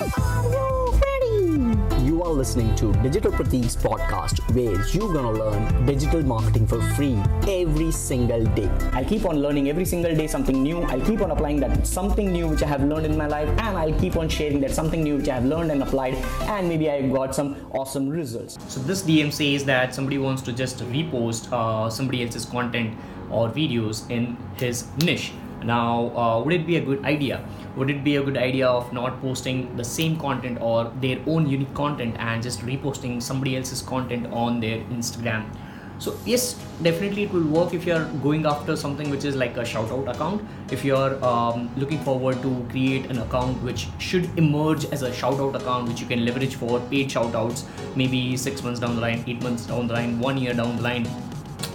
Are you ready? You are listening to Digital Pratik's podcast where you're gonna learn digital marketing for free every single day. I'll keep on learning every single day something new. I'll keep on applying that something new which I have learned in my life, and I'll keep on sharing that something new which I have learned and applied, and maybe I got some awesome results. So this DM says that somebody wants to just repost uh, somebody else's content or videos in his niche. Now, uh, would it be a good idea? Would it be a good idea of not posting the same content or their own unique content and just reposting somebody else's content on their Instagram? So yes, definitely it will work if you are going after something which is like a shout out account. If you are um, looking forward to create an account which should emerge as a shout out account which you can leverage for paid shout outs, maybe six months down the line, eight months down the line, one year down the line.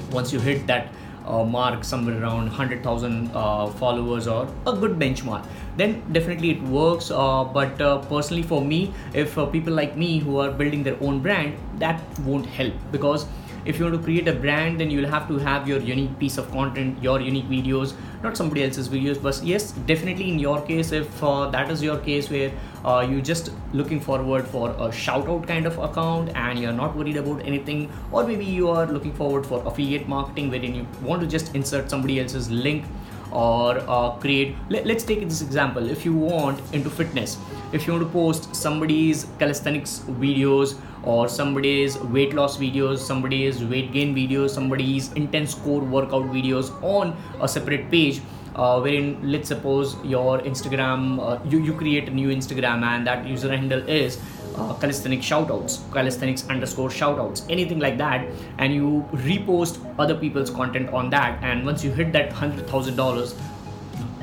Once you hit that uh, mark somewhere around 100,000 uh, followers or a good benchmark. Then definitely it works uh, but uh, personally for me if uh, people like me who are building their own brand that won't help because if you want to create a brand then you'll have to have your unique piece of content your unique videos not somebody else's videos. But yes definitely in your case if uh, that is your case where uh, you're just looking forward for a shout out kind of account and you're not worried about anything or maybe you are looking forward for affiliate marketing wherein you want to just insert somebody else's link or uh, create let, us take this example. If you want into fitness if you want to post somebody's calisthenics videos or somebody's weight loss videos somebody's weight gain videos somebody's intense core workout videos on a separate page uh, wherein let's suppose your instagram uh, you, you create a new instagram and that user handle is uh, calisthenic shoutouts, calisthenics underscore shoutouts, anything like that, and you repost other people's content on that. And once you hit that hundred thousand dollars,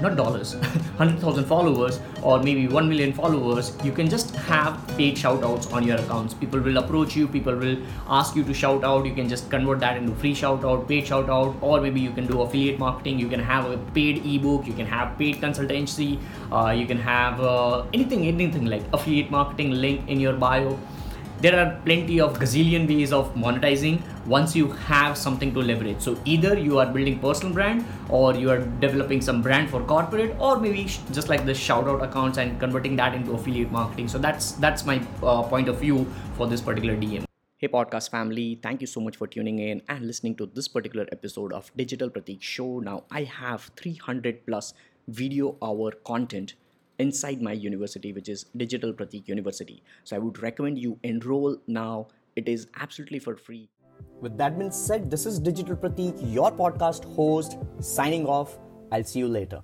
not dollars, 100,000 followers or maybe 1 million followers, you can just have paid shout outs on your accounts. People will approach you, people will ask you to shout out. You can just convert that into free shout out, paid shout out, or maybe you can do affiliate marketing. You can have a paid ebook, you can have paid consultancy, uh, you can have uh, anything, anything like affiliate marketing link in your bio there are plenty of gazillion ways of monetizing once you have something to leverage. So either you are building personal brand or you are developing some brand for corporate or maybe just like the shout out accounts and converting that into affiliate marketing. So that's that's my uh, point of view for this particular dm Hey, podcast family, thank you so much for tuning in and listening to this particular episode of Digital Pratik Show. Now, I have 300 plus video hour content inside my university, which is Digital Pratik University. So I would recommend you enroll now. It is absolutely for free. With that being said, this is Digital Pratik, your podcast host, signing off. I'll see you later.